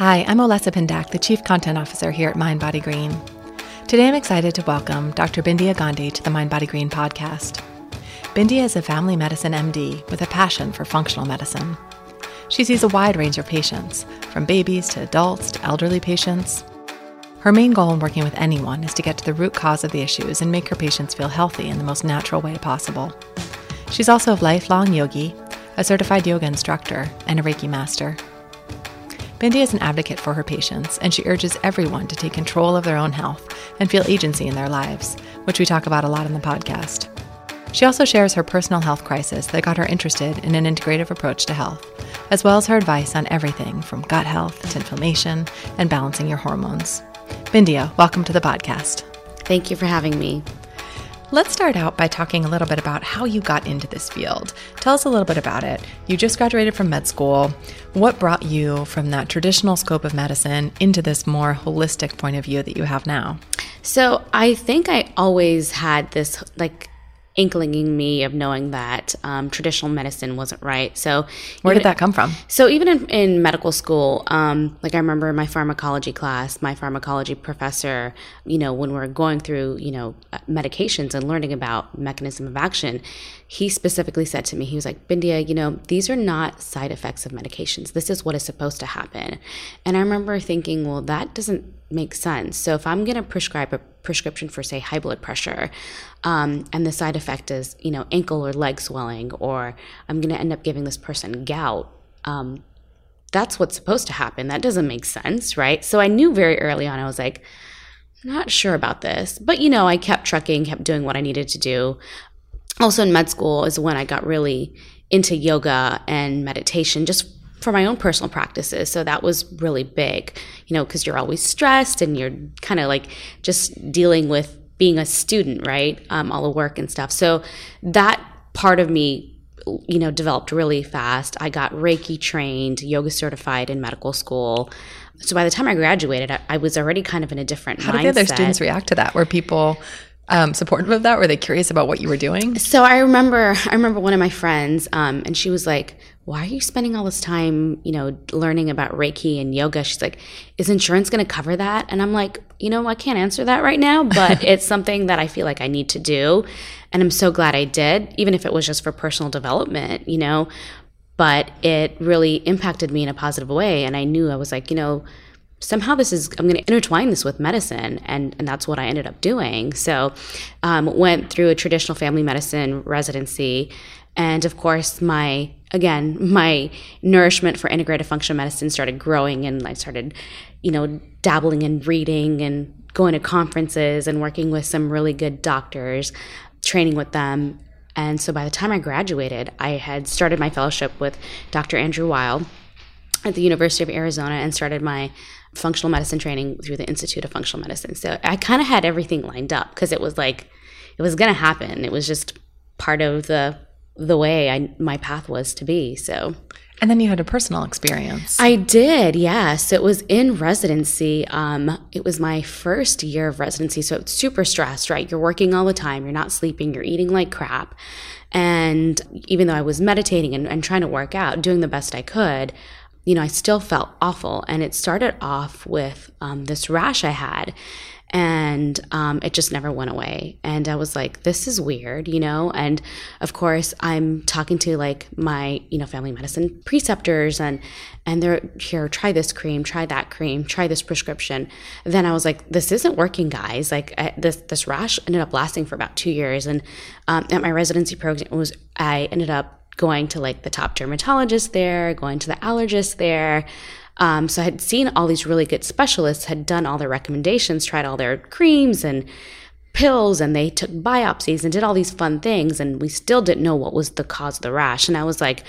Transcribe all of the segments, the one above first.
Hi, I'm Olessa Pindak, the Chief Content Officer here at MindBodyGreen. Today I'm excited to welcome Dr. Bindiya Gandhi to the MindBodyGreen podcast. Bindiya is a family medicine MD with a passion for functional medicine. She sees a wide range of patients, from babies to adults to elderly patients. Her main goal in working with anyone is to get to the root cause of the issues and make her patients feel healthy in the most natural way possible. She's also a lifelong yogi, a certified yoga instructor, and a Reiki master. Bindiya is an advocate for her patients, and she urges everyone to take control of their own health and feel agency in their lives, which we talk about a lot in the podcast. She also shares her personal health crisis that got her interested in an integrative approach to health, as well as her advice on everything from gut health to inflammation and balancing your hormones. Bindiya, welcome to the podcast. Thank you for having me. Let's start out by talking a little bit about how you got into this field. Tell us a little bit about it. You just graduated from med school. What brought you from that traditional scope of medicine into this more holistic point of view that you have now? So, I think I always had this like inkling in me of knowing that um, traditional medicine wasn't right. So, where even, did that come from? So, even in, in medical school, um, like I remember in my pharmacology class, my pharmacology professor, you know, when we are going through, you know, uh, medications and learning about mechanism of action, he specifically said to me, he was like, Bindiya, you know, these are not side effects of medications. This is what is supposed to happen. And I remember thinking, well, that doesn't make sense. So, if I'm going to prescribe a prescription for, say, high blood pressure, um, and the side effect is, you know, ankle or leg swelling, or I'm going to end up giving this person gout. Um, that's what's supposed to happen. That doesn't make sense, right? So I knew very early on, I was like, not sure about this. But, you know, I kept trucking, kept doing what I needed to do. Also in med school is when I got really into yoga and meditation, just for my own personal practices. So that was really big, you know, because you're always stressed and you're kind of like just dealing with being a student, right? Um, all the work and stuff. So that part of me, you know, developed really fast. I got Reiki trained, yoga certified in medical school. So by the time I graduated, I, I was already kind of in a different How mindset. did the other students react to that? Were people um, supportive of that? Were they curious about what you were doing? So I remember, I remember one of my friends, um, and she was like, why are you spending all this time, you know, learning about Reiki and yoga? She's like, is insurance going to cover that? And I'm like, you know, I can't answer that right now, but it's something that I feel like I need to do. And I'm so glad I did, even if it was just for personal development, you know, but it really impacted me in a positive way. And I knew I was like, you know, somehow this is i'm going to intertwine this with medicine and, and that's what i ended up doing so um, went through a traditional family medicine residency and of course, my, again, my nourishment for integrative functional medicine started growing and I started, you know, dabbling in reading and going to conferences and working with some really good doctors, training with them. And so by the time I graduated, I had started my fellowship with Dr. Andrew Weil at the University of Arizona and started my functional medicine training through the Institute of Functional Medicine. So I kind of had everything lined up because it was like, it was going to happen. It was just part of the the way I my path was to be. So and then you had a personal experience. I did, yes. It was in residency. Um, it was my first year of residency, so it's super stressed, right? You're working all the time, you're not sleeping, you're eating like crap. And even though I was meditating and, and trying to work out, doing the best I could, you know, I still felt awful. And it started off with um, this rash I had and um, it just never went away. And i was like this is weird you know? And of course i'm talking to like my you know family medicine preceptors and and they're here try this cream try that cream try this prescription. Then i was like this isn't working guys. Like I, this this rash ended up lasting for about two years. And um, at my residency program was i ended up going to like the top dermatologist there going to the allergist there um, so I had seen all these really good specialists, had done all their recommendations, tried all their creams and pills, and they took biopsies and did all these fun things. And we still didn't know what was the cause of the rash. And I was like,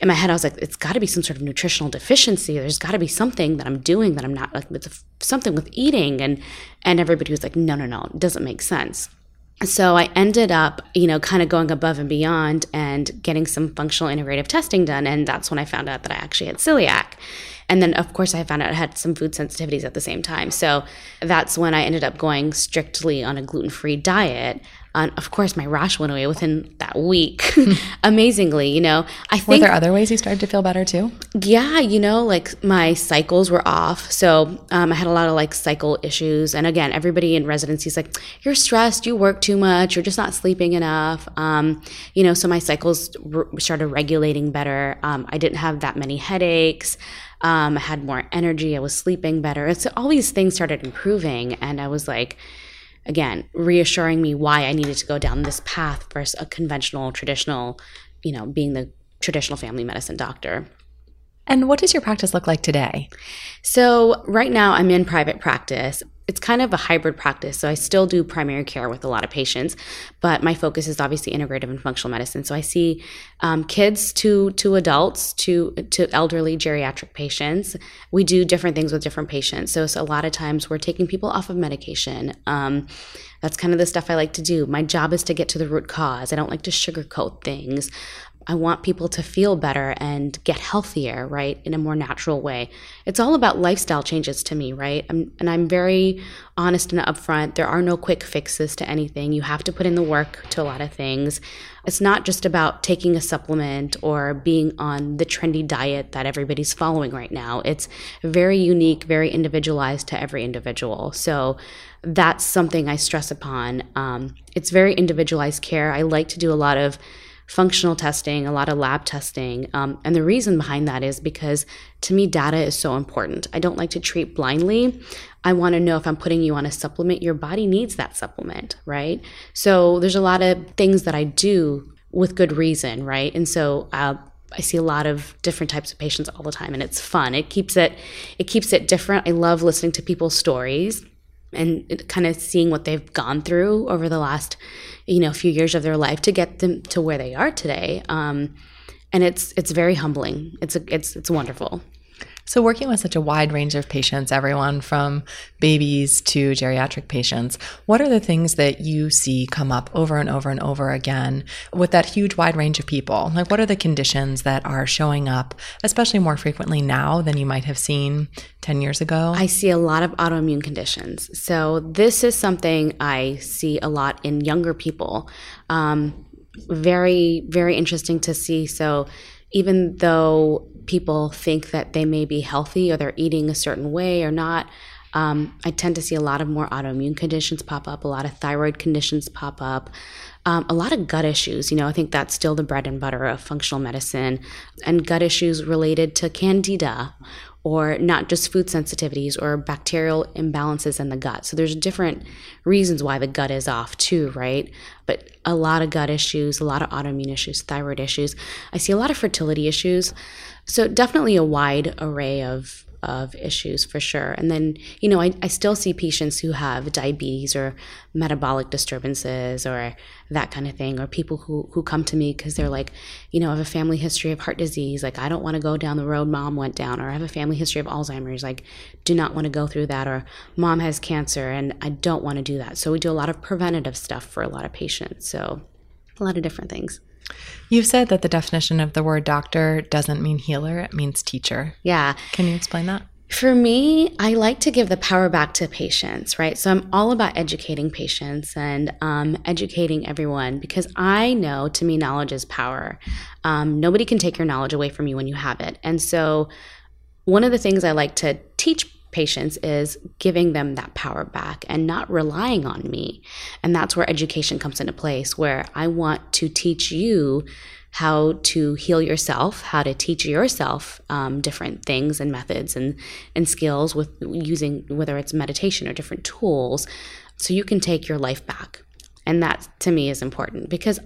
in my head, I was like, it's got to be some sort of nutritional deficiency. There's got to be something that I'm doing that I'm not like with something with eating. And and everybody was like, no, no, no, it doesn't make sense. So I ended up, you know, kind of going above and beyond and getting some functional integrative testing done. And that's when I found out that I actually had celiac. And then, of course, I found out I had some food sensitivities at the same time. So that's when I ended up going strictly on a gluten free diet. And of course, my rash went away within that week. Amazingly, you know. I think. Were there other ways you started to feel better too? Yeah, you know, like my cycles were off. So um, I had a lot of like cycle issues. And again, everybody in residency is like, you're stressed, you work too much, you're just not sleeping enough. Um, you know, so my cycles r- started regulating better. Um, I didn't have that many headaches. Um, I had more energy. I was sleeping better. So all these things started improving. And I was like, again, reassuring me why I needed to go down this path versus a conventional, traditional, you know, being the traditional family medicine doctor. And what does your practice look like today? So, right now I'm in private practice. It's kind of a hybrid practice. So, I still do primary care with a lot of patients, but my focus is obviously integrative and functional medicine. So, I see um, kids to, to adults to, to elderly geriatric patients. We do different things with different patients. So, so a lot of times we're taking people off of medication. Um, that's kind of the stuff I like to do. My job is to get to the root cause. I don't like to sugarcoat things. I want people to feel better and get healthier, right, in a more natural way. It's all about lifestyle changes to me, right? I'm, and I'm very honest and upfront. There are no quick fixes to anything. You have to put in the work to a lot of things. It's not just about taking a supplement or being on the trendy diet that everybody's following right now. It's very unique, very individualized to every individual. So that's something I stress upon. Um, it's very individualized care. I like to do a lot of functional testing, a lot of lab testing. Um, and the reason behind that is because to me, data is so important. I don't like to treat blindly. I want to know if I'm putting you on a supplement, your body needs that supplement, right? So there's a lot of things that I do with good reason, right? And so, uh, I see a lot of different types of patients all the time and it's fun. It keeps it it keeps it different. I love listening to people's stories and kind of seeing what they've gone through over the last you know few years of their life to get them to where they are today um, and it's it's very humbling. It's a, it's it's wonderful so, working with such a wide range of patients, everyone from babies to geriatric patients, what are the things that you see come up over and over and over again with that huge wide range of people? Like, what are the conditions that are showing up, especially more frequently now than you might have seen 10 years ago? I see a lot of autoimmune conditions. So, this is something I see a lot in younger people. Um, very, very interesting to see. So, even though people think that they may be healthy or they're eating a certain way or not. Um, I tend to see a lot of more autoimmune conditions pop up, a lot of thyroid conditions pop up, um, a lot of gut issues. You know, I think that's still the bread and butter of functional medicine, and gut issues related to candida or not just food sensitivities or bacterial imbalances in the gut. So there's different reasons why the gut is off too, right? But a lot of gut issues, a lot of autoimmune issues, thyroid issues. I see a lot of fertility issues. So definitely a wide array of of issues for sure. And then, you know, I, I still see patients who have diabetes or metabolic disturbances or that kind of thing, or people who, who come to me because they're like, you know, I have a family history of heart disease. Like, I don't want to go down the road mom went down, or I have a family history of Alzheimer's. Like, do not want to go through that, or mom has cancer and I don't want to do that. So we do a lot of preventative stuff for a lot of patients. So a lot of different things. You've said that the definition of the word doctor doesn't mean healer, it means teacher. Yeah. Can you explain that? For me, I like to give the power back to patients, right? So I'm all about educating patients and um, educating everyone because I know to me, knowledge is power. Um, nobody can take your knowledge away from you when you have it. And so, one of the things I like to teach patients is giving them that power back and not relying on me. And that's where education comes into place, where I want to teach you how to heal yourself, how to teach yourself um, different things and methods and, and skills with using whether it's meditation or different tools so you can take your life back. And that to me is important because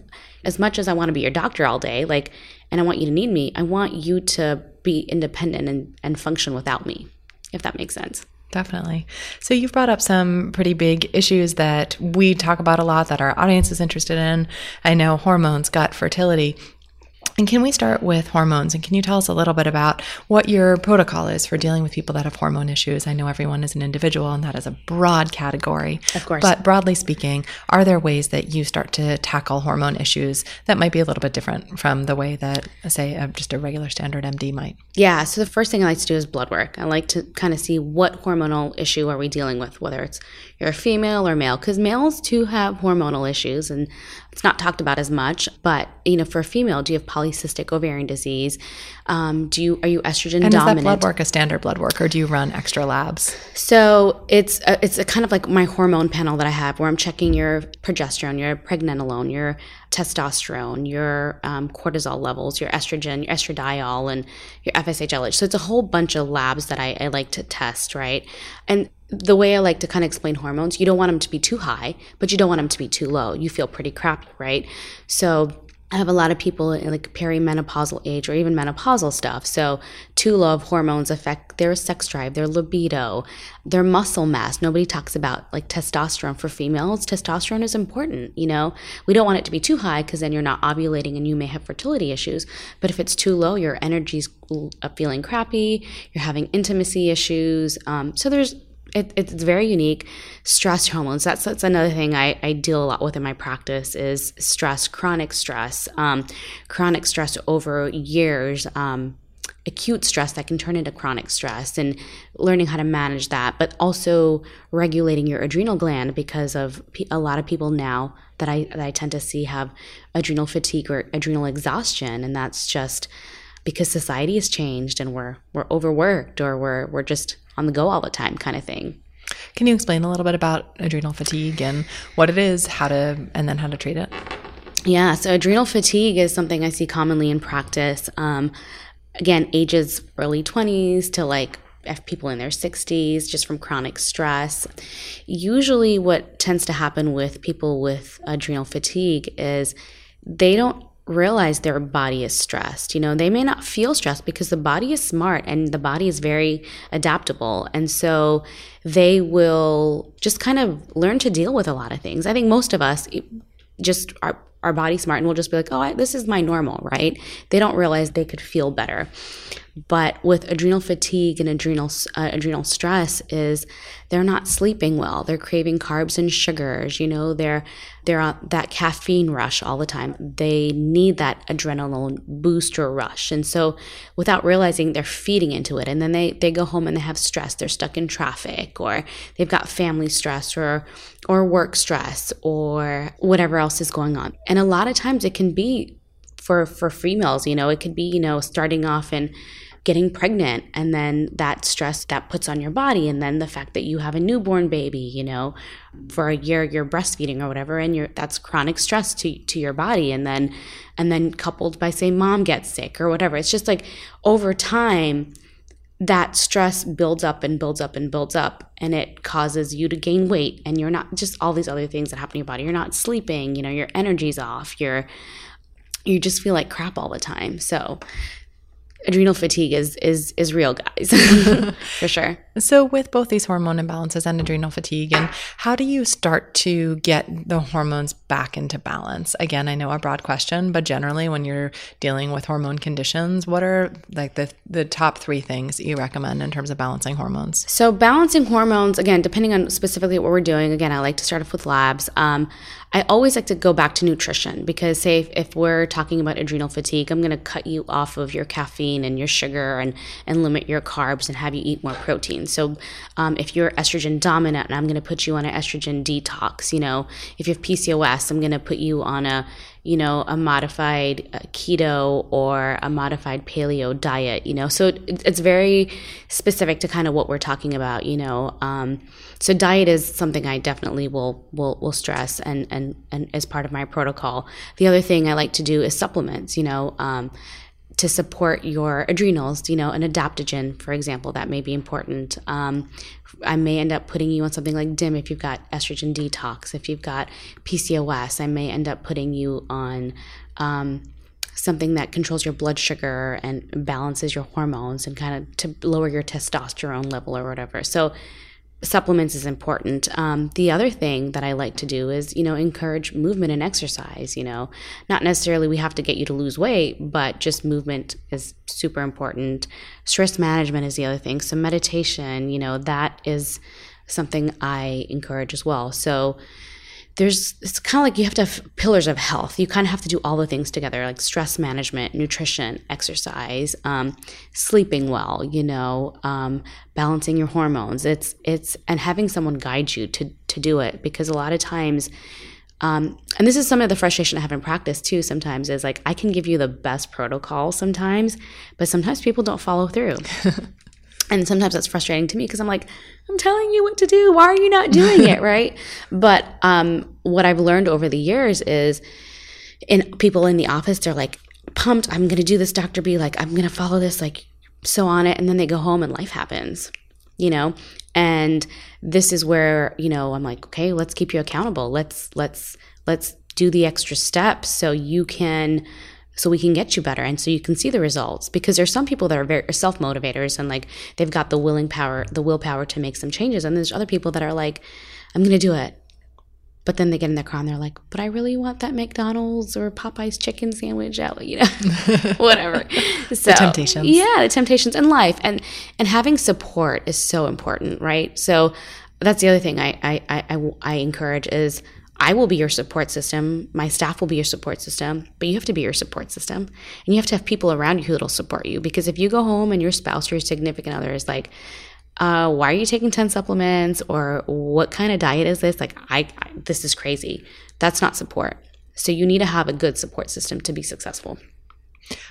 as much as I want to be your doctor all day, like, and I want you to need me, I want you to be independent and, and function without me, if that makes sense. Definitely. So you've brought up some pretty big issues that we talk about a lot that our audience is interested in. I know hormones, gut, fertility. And can we start with hormones? And can you tell us a little bit about what your protocol is for dealing with people that have hormone issues? I know everyone is an individual and that is a broad category. Of course. But broadly speaking, are there ways that you start to tackle hormone issues that might be a little bit different from the way that, say, just a regular standard MD might? Yeah. So the first thing I like to do is blood work. I like to kind of see what hormonal issue are we dealing with, whether it's you're a female or male, because males too have hormonal issues and it's not talked about as much. But, you know, for a female, do you have polycystic ovarian disease? Um, do you are you estrogen and dominant? is that blood work a standard blood work, or do you run extra labs? So it's a, it's a kind of like my hormone panel that I have, where I'm checking your progesterone, your pregnenolone, your testosterone, your um, cortisol levels, your estrogen, your estradiol, and your FSH/LH. So it's a whole bunch of labs that I, I like to test, right? And the way I like to kind of explain hormones, you don't want them to be too high, but you don't want them to be too low. You feel pretty crappy, right? So I have a lot of people in like perimenopausal age or even menopausal stuff. So, too low of hormones affect their sex drive, their libido, their muscle mass. Nobody talks about like testosterone for females. Testosterone is important, you know. We don't want it to be too high because then you're not ovulating and you may have fertility issues. But if it's too low, your energy's feeling crappy, you're having intimacy issues. Um, so, there's it, it's very unique. Stress hormones. That's that's another thing I, I deal a lot with in my practice is stress, chronic stress, um, chronic stress over years, um, acute stress that can turn into chronic stress, and learning how to manage that, but also regulating your adrenal gland because of a lot of people now that I that I tend to see have adrenal fatigue or adrenal exhaustion, and that's just because society has changed and we're we're overworked or we're we're just on the go all the time kind of thing. Can you explain a little bit about adrenal fatigue and what it is, how to, and then how to treat it? Yeah, so adrenal fatigue is something I see commonly in practice. Um, again, ages early 20s to like people in their 60s just from chronic stress. Usually, what tends to happen with people with adrenal fatigue is they don't realize their body is stressed. You know, they may not feel stressed because the body is smart and the body is very adaptable. And so they will just kind of learn to deal with a lot of things. I think most of us just are our body smart and we'll just be like, oh, I, this is my normal, right? They don't realize they could feel better. But with adrenal fatigue and adrenal uh, adrenal stress is they're not sleeping well. They're craving carbs and sugars. You know, they're they're on that caffeine rush all the time. They need that adrenaline booster rush, and so without realizing, they're feeding into it. And then they they go home and they have stress. They're stuck in traffic, or they've got family stress, or or work stress, or whatever else is going on. And a lot of times, it can be for for females. You know, it could be you know starting off and getting pregnant and then that stress that puts on your body and then the fact that you have a newborn baby you know for a year you're breastfeeding or whatever and you're that's chronic stress to to your body and then and then coupled by say mom gets sick or whatever it's just like over time that stress builds up and builds up and builds up and it causes you to gain weight and you're not just all these other things that happen in your body you're not sleeping you know your energy's off you're you just feel like crap all the time. So adrenal fatigue is is is real guys. For sure. So with both these hormone imbalances and adrenal fatigue and how do you start to get the hormones back into balance? Again i know a broad question but generally when you're dealing with hormone conditions what are like the the top three things you recommend in terms of balancing hormones? So balancing hormones again depending on specifically what we're doing again i like to start off with labs. Um, I always like to go back to nutrition because, say, if, if we're talking about adrenal fatigue, I'm going to cut you off of your caffeine caffeine and your sugar and and limit your carbs and have you eat more protein. So um, if you're estrogen dominant, I'm going to put you on an estrogen detox. You know, if you have PCOS, I'm going to put you on a you know, a modified uh, keto or a modified paleo diet, you know. So it, it's very specific to kind of what we're talking about, you know. Um, so diet is something I definitely will will will stress and and and as part of my protocol. The other thing I like to do is supplements, you know. Um, to support your adrenals, you know, an adaptogen, for example, that may be important. Um, I may end up putting you on something like DIM if you've got estrogen detox. If you've got PCOS, I may end up putting you on um, something that controls your blood sugar and balances your hormones and kind of to lower your testosterone level or whatever. So supplements is important. Um, the other thing that I like to do is, you know, encourage movement and exercise. You know, not necessarily we have to get you to lose weight, but just movement is super important. Stress management is the other thing. So meditation, you know, that is something I encourage as well. So there's it's kind of like you have to have pillars of health. You kind of have to do all the things together, like stress management, nutrition, exercise, um, sleeping well. You know, um, balancing your hormones. It's it's and having someone guide you to to do it because a lot of times. Um, and this is some of the frustration I have in practice too. Sometimes is like I can give you the best protocol sometimes, but sometimes people don't follow through. And sometimes that's frustrating to me because I'm like, I'm telling you what to do. Why are you not doing it? right. But um, what I've learned over the years is in people in the office, they're like, pumped. I'm going to do this, Dr. B. Like, I'm going to follow this, like, so on it. And then they go home and life happens, you know? And this is where, you know, I'm like, okay, let's keep you accountable. Let's, let's, let's do the extra steps so you can so we can get you better and so you can see the results. Because there's some people that are very self motivators and like they've got the willing power the willpower to make some changes. And there's other people that are like i'm going to do it. But then they get in their car and they're like but i really want that mcdonald's or popeye's chicken sandwich out you know whatever. So the temptations. yeah the temptations in life. And and having support is so important right? So that's the other thing i i i, I encourage is I will be your support system. My staff will be your support system, but you have to be your support system. And you have to have people around you who will support you. Because if you go home and your spouse or your significant other is like, uh, why are you taking 10 supplements? Or what kind of diet is this? Like, I, I this is crazy. That's not support. So you need to have a good support system to be successful.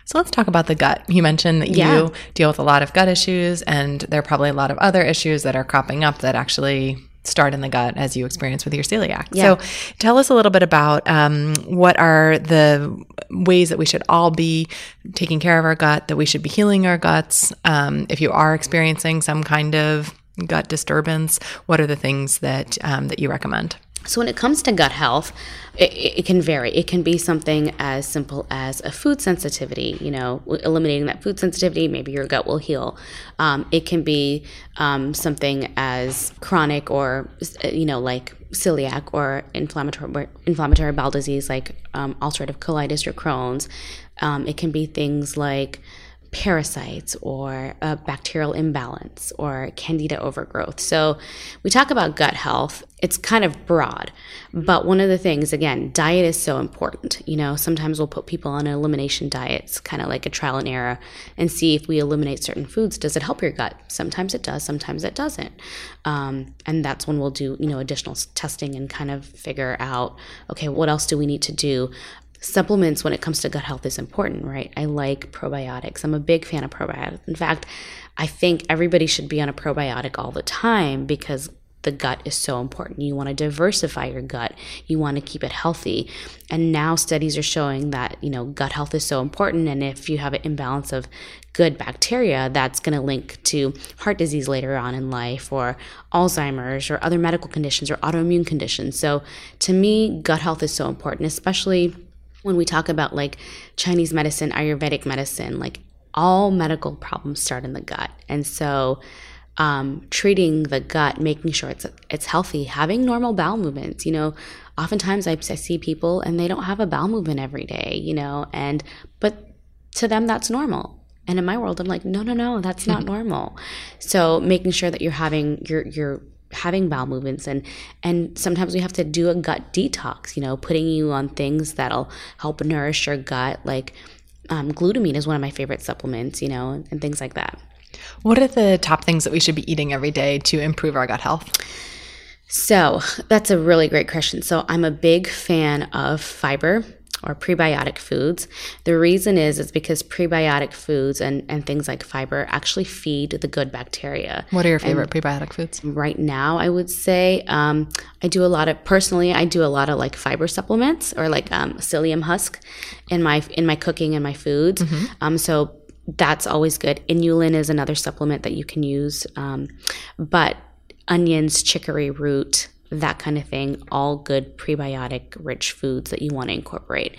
So let's talk about the gut. You mentioned that yeah. you deal with a lot of gut issues, and there are probably a lot of other issues that are cropping up that actually start in the gut as you experience with your celiac. Yeah. So tell us a little bit about um, what are the ways that we should all be taking care of our gut, that we should be healing our guts. Um, if you are experiencing some kind of gut disturbance, what are the things that um, that you recommend? So, when it comes to gut health, it, it, can vary. It can be something as simple as a food sensitivity, you know, eliminating that food sensitivity, maybe your gut will heal. Um, it can be um, something as chronic or, you know, like celiac or inflammatory, inflammatory bowel disease like um, ulcerative colitis or Crohn's. Um, it can be things like parasites or a bacterial imbalance or candida overgrowth. So we talk about gut health. It's kind of broad, but one of the things, again, diet is so important. You know, sometimes we'll put people on an elimination diet. It's kind of like a trial and error and see if we eliminate certain foods, does it help your gut? Sometimes it does, sometimes it doesn't. Um, and that's when we'll do, you know, additional testing and kind of figure out, okay, what else do we need to do? Supplements when it comes to gut health is important, right? I like probiotics. I'm a big fan of probiotics. In fact, I think everybody should be on a probiotic all the time because the gut is so important. You want to diversify your gut. You want to keep it healthy. And now studies are showing that, you know, gut health is so important and if you have an imbalance of good bacteria, that's going to link to heart disease later on in life or Alzheimer's or other medical conditions or autoimmune conditions. So to me, gut health is so important, especially when we talk about like Chinese medicine, Ayurvedic medicine, like all medical problems start in the gut. And so um, treating the gut, making sure it's it's healthy, having normal bowel movements. You know, oftentimes I, I see people and they don't have a bowel movement every day. You know, and but to them that's normal. And in my world, I'm like, no, no, no, that's not normal. So making sure that you're having your your having bowel movements and and sometimes we have to do a gut detox you know putting you on things that'll help nourish your gut like um, glutamine is one of my favorite supplements, you know, and, and things like that. What are the top things that we should be eating every day to improve our gut health? So that's a really great question. So I'm a big fan of fiber or prebiotic foods. The reason is is because prebiotic foods and, and things like fiber actually feed the good bacteria. What are your favorite and prebiotic foods? Right now, I would say um, I do a lot of personally. I do a lot of like fiber supplements or like um, psyllium husk in my in my cooking and my foods. Mm-hmm. Um, so that's always good. Inulin is another supplement that you can use, um, but onions, chicory root, that kind of thing, all good prebiotic rich foods that you want to incorporate.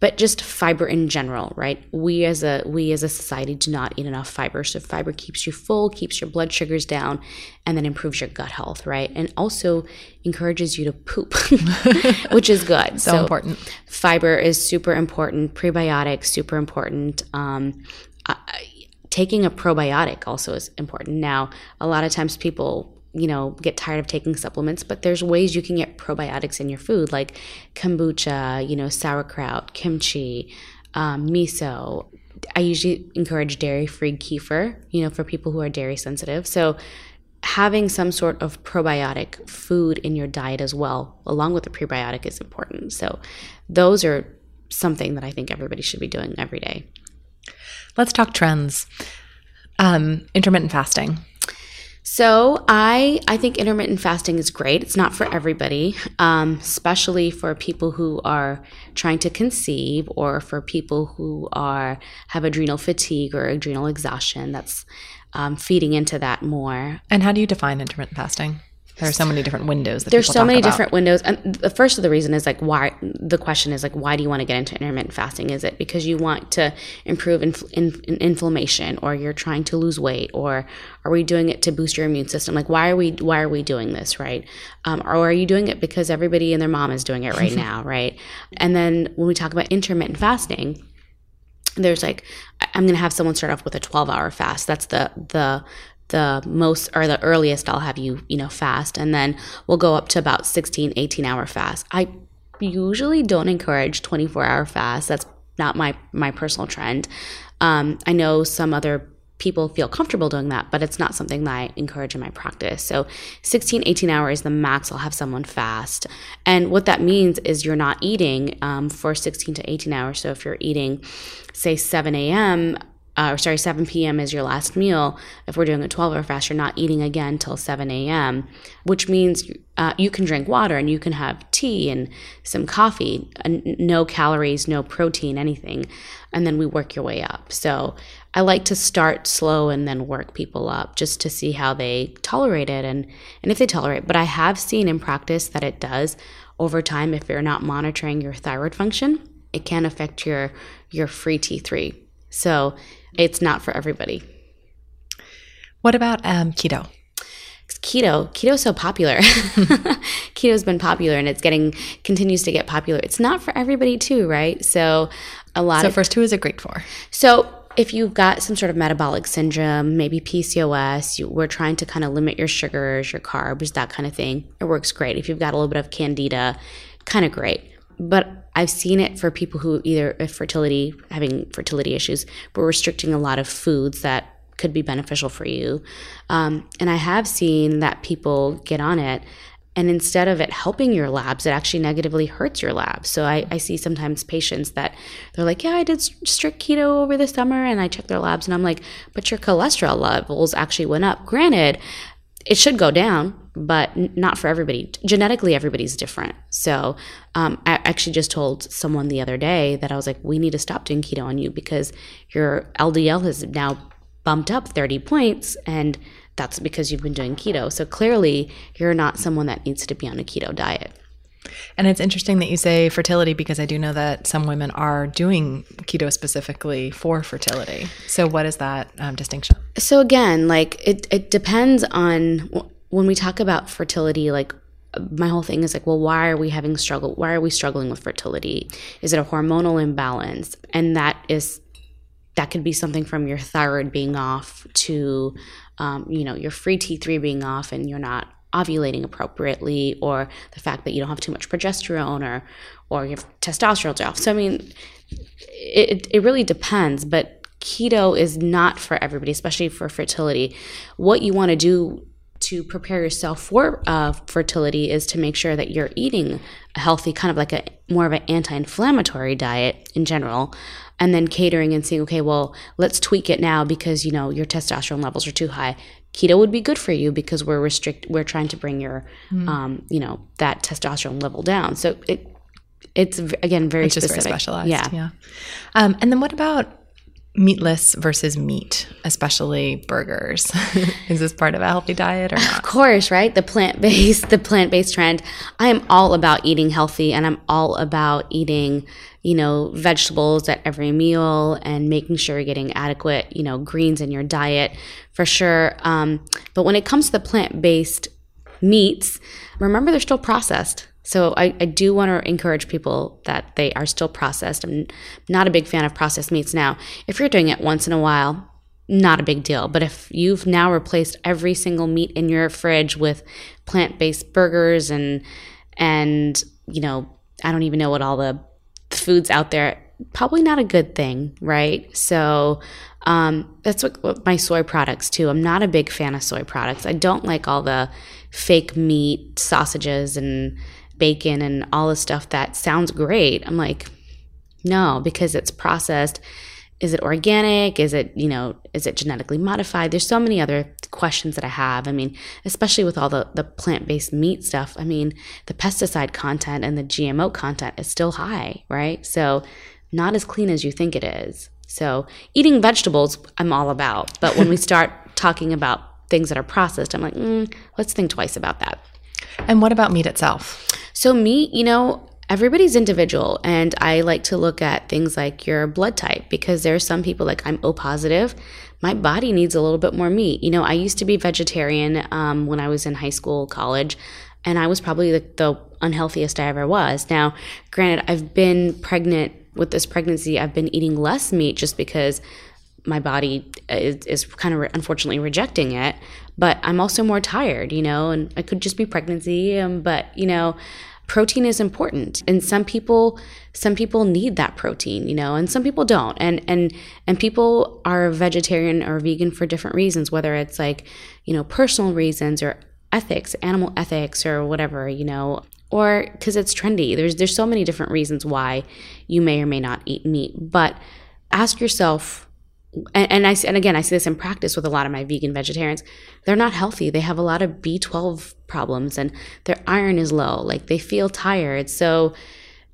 But just fiber in general, right? We as a we as a society do not eat enough fiber. So fiber keeps you full, keeps your blood sugars down, and then improves your gut health, right? And also encourages you to poop, which is good. So, so, important. Fiber is super important. Prebiotics super important. Um, uh, taking a probiotic also is important. Now, a lot of times people you know, get tired of taking supplements, but there's ways you can get probiotics in your food, like kombucha, you know, sauerkraut, kimchi, um, miso. I usually encourage dairy free kefir, you know, for people who are dairy sensitive. So, having some sort of probiotic food in your diet as well, along with the prebiotic, is important. So, those are something that I think everybody should be doing every day. Let's talk trends. Um, intermittent fasting. So I I think intermittent fasting is great. It's not for everybody, um, especially for people who are trying to conceive or for people who are have adrenal fatigue or adrenal exhaustion. That's um, feeding into that more. And how do you define intermittent fasting? There are so many different windows. There's so many about. different windows, and the first of the reason is like why. The question is like, why do you want to get into intermittent fasting? Is it because you want to improve in inflammation, or you're trying to lose weight, or are we doing it to boost your immune system? Like, why are we why are we doing this, right? Um, or are you doing it because everybody and their mom is doing it right now, right? And then when we talk about intermittent fasting, there's like i'm going to have someone start off with a 12 hour fast that's the the the most or the earliest I'll have you, you know, fast. And then we'll go up to about 16, 18 hour fast. I usually don't encourage 24 hour fast. That's not my, my personal trend. Um, I know some other people feel comfortable doing that, but it's not something that I encourage in my practice. So 16, 18 hours, is the max I'll have someone fast. And what that means is you're not eating um, for 16 to 18 hours. So if you're eating, say, 7 a.m., uh, or sorry, 7 p.m. is your last meal. If we're doing a 12 hour fast, you're not eating again till 7 a.m., which means uh, you can drink water and you can have tea and some coffee, no calories, no protein, anything. And then we work your way up. So I like to start slow and then work people up just to see how they tolerate it and, and if they tolerate. But I have seen in practice that it does over time if you're not monitoring your thyroid function. It can affect your your free T3. So it's not for everybody. What about um, keto? Keto, keto is so popular. Keto's been popular and it's getting continues to get popular. It's not for everybody too, right? So a lot so of first who is it great for? So if you've got some sort of metabolic syndrome, maybe PCOS, you, we're trying to kind of limit your sugars, your carbs, that kind of thing. It works great. If you've got a little bit of candida, kind of great. But I've seen it for people who either fertility, having fertility issues, but restricting a lot of foods that could be beneficial for you. Um, and I have seen that people get on it and instead of it helping your labs, it actually negatively hurts your labs. So I, I, see sometimes patients that they're like, Yeah, I did strict keto over the summer and I checked their labs and I'm like, But your cholesterol levels actually went up. Granted, it should go down, but not for everybody. Genetically, everybody's different. So um, I actually just told someone the other day that I was like, we need to stop doing keto on you because your LDL has now bumped up 30 points and that's because you've been doing keto. So clearly, you're not someone that needs to be on a keto diet. And it's interesting that you say fertility because I do know that some women are doing keto specifically for fertility. So, what is that um, distinction? So, again, like it, it depends on when we talk about fertility, like my whole thing is like, well, why are we having struggle? Why are we struggling with fertility? Is it a hormonal imbalance? And that is that could be something from your thyroid being off to um, you know your free t3 being off and you're not ovulating appropriately or the fact that you don't have too much progesterone or or your testosterone's off. So I mean it it really depends, but keto is not for everybody, especially for fertility. What you want to do to prepare yourself for uh, fertility is to make sure that you're eating a healthy, kind of like a more of an anti-inflammatory diet in general, and then catering and saying, okay, well, let's tweak it now because you know your testosterone levels are too high. Keto would be good for you because we're restrict, we're trying to bring your, mm. um, you know, that testosterone level down. So it, it's again very it's specific. very specialized. Yeah, yeah. Um, and then what about meatless versus meat, especially burgers. Is this part of a healthy diet or not? Of course, right? The plant-based, the plant-based trend. I am all about eating healthy and I'm all about eating, you know, vegetables at every meal and making sure you're getting adequate, you know, greens in your diet for sure. Um, but when it comes to the plant-based meats, remember they're still processed. So I, I do want to encourage people that they are still processed. I'm not a big fan of processed meats now. If you're doing it once in a while, not a big deal. But if you've now replaced every single meat in your fridge with plant-based burgers and and you know, I don't even know what all the foods out there, probably not a good thing, right? So um, that's what, what my soy products too. I'm not a big fan of soy products. I don't like all the fake meat sausages and bacon and all the stuff that sounds great. I'm like, no, because it's processed. Is it organic? Is it, you know, is it genetically modified? There's so many other questions that I have. I mean, especially with all the, the plant based meat stuff, I mean, the pesticide content and the GMO content is still high, right? So, not as clean as you think it is. So, eating vegetables, I'm all about. But when we start talking about things that are processed, I'm like, mm, let's think twice about that. And what about meat itself? So, meat, you know, everybody's individual. And I like to look at things like your blood type because there are some people like I'm O positive. My body needs a little bit more meat. You know, I used to be vegetarian um, when I was in high school, college, and I was probably the, the unhealthiest I ever was. Now, granted, I've been pregnant with this pregnancy, I've been eating less meat just because my body is, is kind of re- unfortunately rejecting it but i'm also more tired you know and it could just be pregnancy um, but you know protein is important. And some people some people need that protein you know and some people don't. And and and people are vegetarian or vegan for different reasons whether it's like you know personal reasons or ethics animal ethics or whatever you know or because it's trendy. There's there's so many different reasons why you may or may not eat meat. But ask yourself and, and I and again I see this in practice with a lot of my vegan vegetarians. They're not healthy. They have a lot of B12 problems and their iron is low. Like they feel tired. So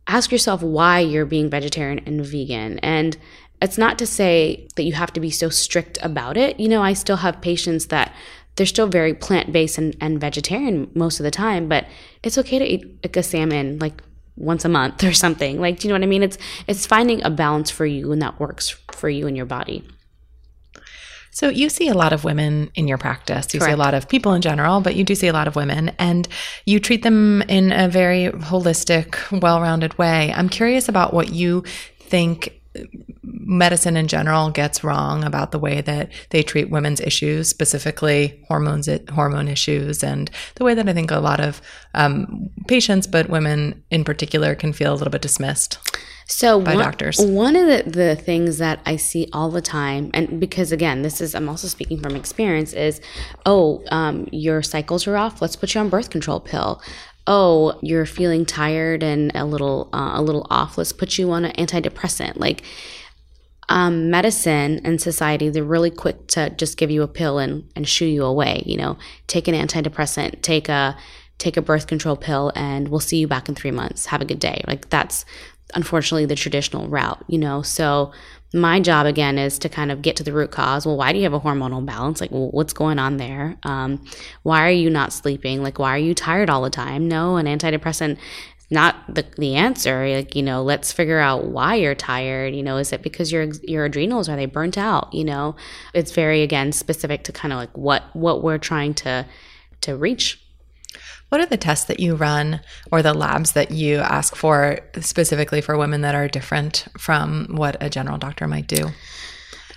ask yourself why you're being vegetarian and vegan. And it's not to say that you have to be so strict about it. You know, I still have patients that they're still very plant based and, and vegetarian most of the time, but it's okay to eat like a salmon like once a month or something. Like, do you know what I mean? It's it's finding a balance for you and that works for you and your body. So you see a lot of women in your practice. You Correct. see a lot of people in general, but you do see a lot of women and you treat them in a very holistic, well-rounded way. I'm curious about what you think medicine in general gets wrong about the way that they treat women's issues, specifically hormones, hormone issues, and the way that I think a lot of um, patients, but women in particular, can feel a little bit dismissed. So by one, doctors. One of the, the things that I see all the time, and because again, this is I'm also speaking from experience, is oh, um, your cycles are off. Let's put you on birth control pill oh, you're feeling tired and a little uh, a little off. Let's put you on an antidepressant. Like um, medicine and society, they're really quick to just give you a pill and and shoo you away. You know, take an antidepressant, take a take a birth control pill, and we'll see you back in three months. Have a good day. Like that's unfortunately the traditional route. You know, so my job again is to kind of get to the root cause. Well, why do you have a hormonal balance? Like, what's going on there? Um, why are you not sleeping? Like, why are you tired all the time? No, an antidepressant not the, the answer like you know let's figure out why you're tired you know is it because your your adrenals are they burnt out you know it's very again specific to kind of like what what we're trying to to reach what are the tests that you run or the labs that you ask for specifically for women that are different from what a general doctor might do?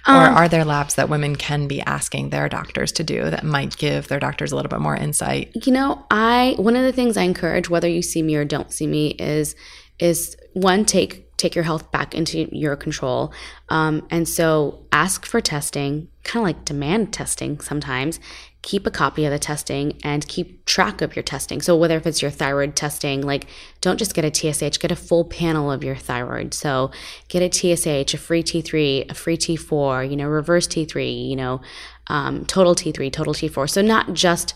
or um, are there labs that women can be asking their doctors to do that might give their doctors a little bit more insight? You know, I one of the things I encourage whether you see me or don't see me is is one take take your health back into your control. Um, and so ask for testing, kind of like demand testing sometimes. Keep a copy of the testing and keep track of your testing. So whether if it's your thyroid testing, like don't just get a TSH, get a full panel of your thyroid. So get a TSH, a free T3, a free T4, you know, reverse T3, you know, um, total T3, total T4. So not just,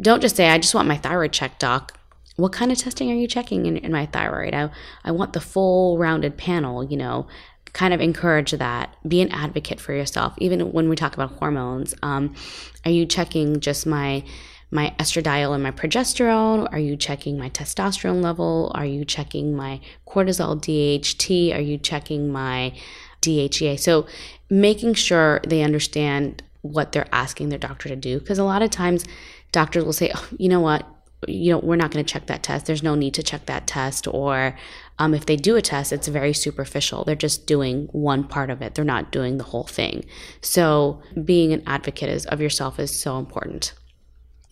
don't just say, I just want my thyroid check, doc what kind of testing are you checking in, in my thyroid? I, I want the full rounded panel, you know, kind of encourage that. Be an advocate for yourself. Even when we talk about hormones, um, are you checking just my my estradiol and my progesterone? Are you checking my testosterone level? Are you checking my cortisol DHT? Are you checking my DHEA? So making sure they understand what they're asking their doctor to do because a lot of times doctors will say, oh, you know what, you know, we're not going to check that test. There's no need to check that test. Or um, if they do a test, it's very superficial. They're just doing one part of it, they're not doing the whole thing. So, being an advocate is, of yourself is so important.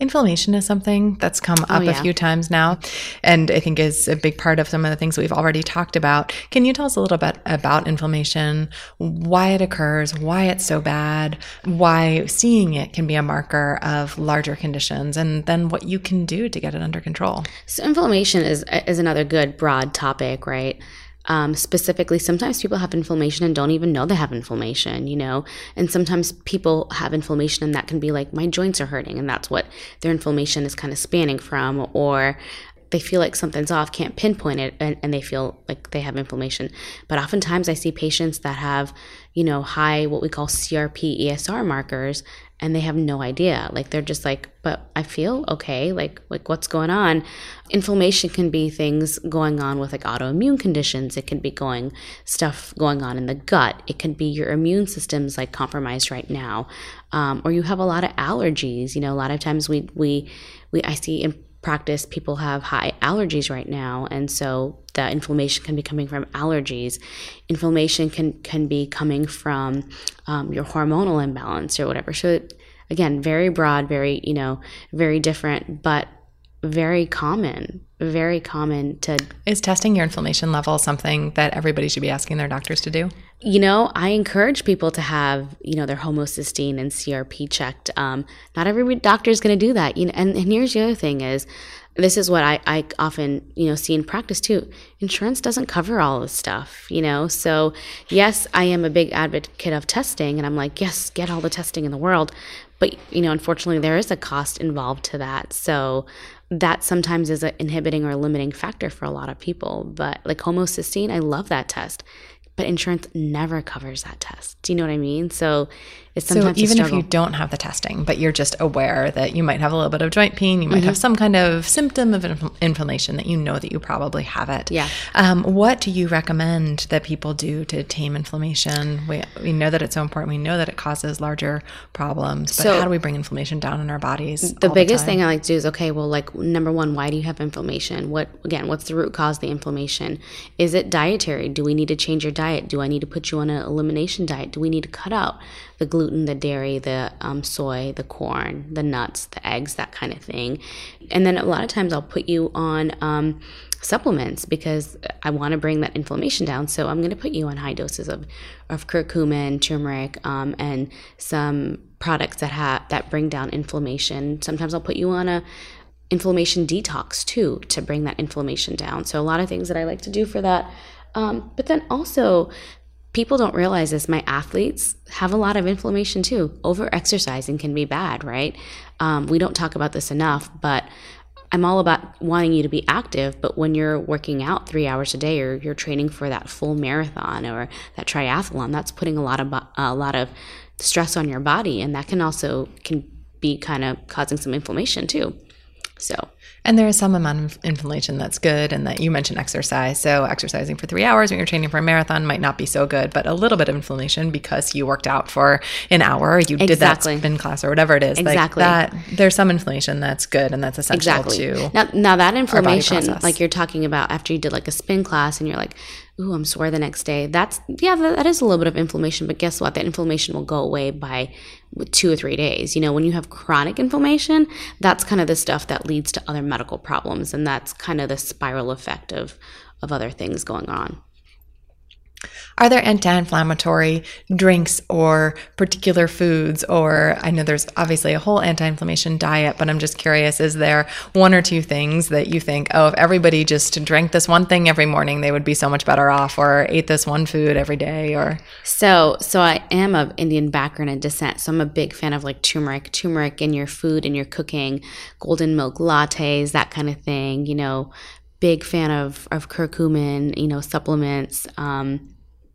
Inflammation is something that's come oh, up oh, yeah. a few times now, and I think is a big part of some of the things we've already talked about. Can you tell us a little bit about inflammation, why it occurs, why it's so bad, why seeing it can be a marker of larger conditions, and then what you can do to get it under control? So, inflammation is is another good broad topic, right? Um, specifically, sometimes people have inflammation and don't even know they have inflammation, you know? And sometimes people have inflammation and that can be like, my joints are hurting, and that's what their inflammation is kind of spanning from, or they feel like something's off, can't pinpoint it, and, and, they feel like they have inflammation. But oftentimes I see patients that have, you know, high, what we call CRP ESR markers, and they have no idea. Like they're just like, but I feel okay. Like, like what's going on? Inflammation can be things going on with like autoimmune conditions. It can be going stuff going on in the gut. It can be your immune system's like compromised right now, um, or you have a lot of allergies. You know, a lot of times we we we I see in practice people have high allergies right now, and so the inflammation can be coming from allergies. Inflammation can can be coming from um, your hormonal imbalance or whatever. So again, very broad, very you know, very different, but very common very common to is testing your inflammation level something that everybody should be asking their doctors to do? You know i encourage people to have you know their homocysteine and crp checked. Um, not every doctor is going to do that. You know and, and here's the other thing is this is what I, I often you know see in practice too. Insurance doesn't cover all this stuff you know? So yes i am a big advocate of testing and i'm like yes get all the testing in the world. But you know unfortunately there is a cost involved to that. So that sometimes is an inhibiting or limiting factor for a lot of people but like homocysteine i love that test but insurance never covers that test. Do you know what I mean? So it's sometimes so even if you don't have the testing, but you're just aware that you might have a little bit of joint pain, you might mm-hmm. have some kind of symptom of inf- inflammation that you know that you probably have it. Yeah. Um, what do you recommend that people do to tame inflammation? We we know that it's so important. We know that it causes larger problems, but so how do we bring inflammation down in our bodies? The biggest the thing I like to do is okay. Well, like number one, why do you have inflammation? What again? What's the root cause of the inflammation? Is it dietary? Do we need to change your diet? Do I need to put you on an elimination diet? Do we need to cut out the gluten, the dairy, the um, soy, the corn, the nuts, the eggs, that kind of thing? And then a lot of times I'll put you on um, supplements because I want to bring that inflammation down. So I'm going to put you on high doses of, of curcumin, turmeric, um, and some products that have that bring down inflammation. Sometimes I'll put you on a inflammation detox too to bring that inflammation down. So a lot of things that I like to do for that um, but then also, people don't realize this. My athletes have a lot of inflammation too. Over exercising can be bad, right? Um, we don't talk about this enough, but I'm all about wanting you to be active. But when you're working out three hours a day, or you're training for that full marathon or that triathlon, that's putting a lot of a lot of stress on your body, and that can also can be kind of causing some inflammation too. So and there is some amount of inflammation that's good, and that you mentioned exercise. So, exercising for three hours when you're training for a marathon might not be so good, but a little bit of inflammation because you worked out for an hour, you exactly. did that spin class or whatever it is. Exactly. Like that, there's some inflammation that's good, and that's essential exactly. to now. Now that inflammation, like you're talking about after you did like a spin class, and you're like, ooh, I'm sore the next day. That's, yeah, that, that is a little bit of inflammation, but guess what? That inflammation will go away by two or three days. You know, when you have chronic inflammation, that's kind of the stuff that leads to other medical problems. And that's kind of the spiral effect of, of other things going on. Are there anti inflammatory drinks or particular foods? Or I know there's obviously a whole anti inflammation diet, but I'm just curious is there one or two things that you think, oh, if everybody just drank this one thing every morning, they would be so much better off, or ate this one food every day? Or so, so I am of Indian background and descent, so I'm a big fan of like turmeric, turmeric in your food and your cooking, golden milk lattes, that kind of thing. You know, big fan of of curcumin, you know, supplements. Um,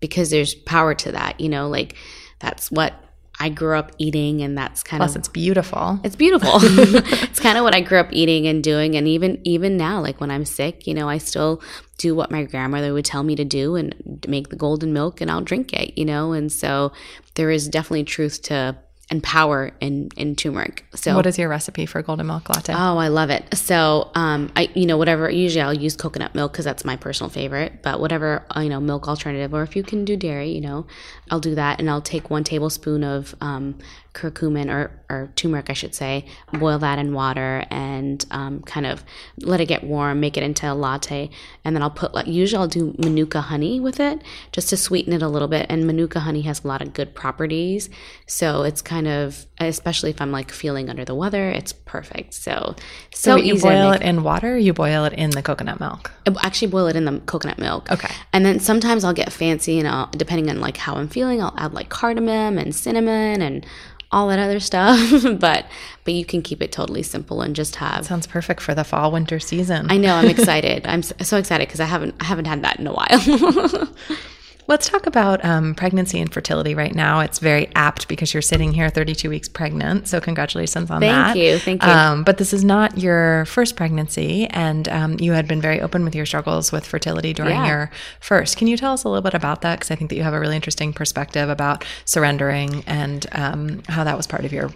because there's power to that, you know, like that's what I grew up eating and that's kind of Plus of it's beautiful. It's beautiful. it's kind of what I grew up eating and doing and even even now like when I'm sick, you know, I still do what my grandmother would tell me to do and make the golden milk and I'll drink it, you know? And so there is definitely truth to and power in in turmeric. So what is your recipe for golden milk latte? Oh, I love it. So um, I you know whatever usually I'll use coconut milk because that's my personal favorite. But whatever uh, you know milk alternative, or if you can do dairy, you know, I'll do that, and I'll take one tablespoon of um, curcumin or, or turmeric, I should say, boil that in water and um, kind of let it get warm, make it into a latte. And then I'll put, like, usually I'll do Manuka honey with it just to sweeten it a little bit. And Manuka honey has a lot of good properties. So it's kind of, especially if I'm like feeling under the weather, it's perfect. So, so, so you boil it in water you boil it in the coconut milk? Uh, I actually boil it in the coconut milk. Okay. And then sometimes I'll get fancy and I'll, depending on like how I'm feeling, I'll add like cardamom and cinnamon and all that other stuff but but you can keep it totally simple and just have sounds perfect for the fall winter season i know i'm excited i'm so excited because i haven't i haven't had that in a while Let's talk about um, pregnancy and fertility right now. It's very apt because you're sitting here 32 weeks pregnant. So, congratulations on thank that. Thank you. Thank you. Um, but this is not your first pregnancy, and um, you had been very open with your struggles with fertility during yeah. your first. Can you tell us a little bit about that? Because I think that you have a really interesting perspective about surrendering and um, how that was part of your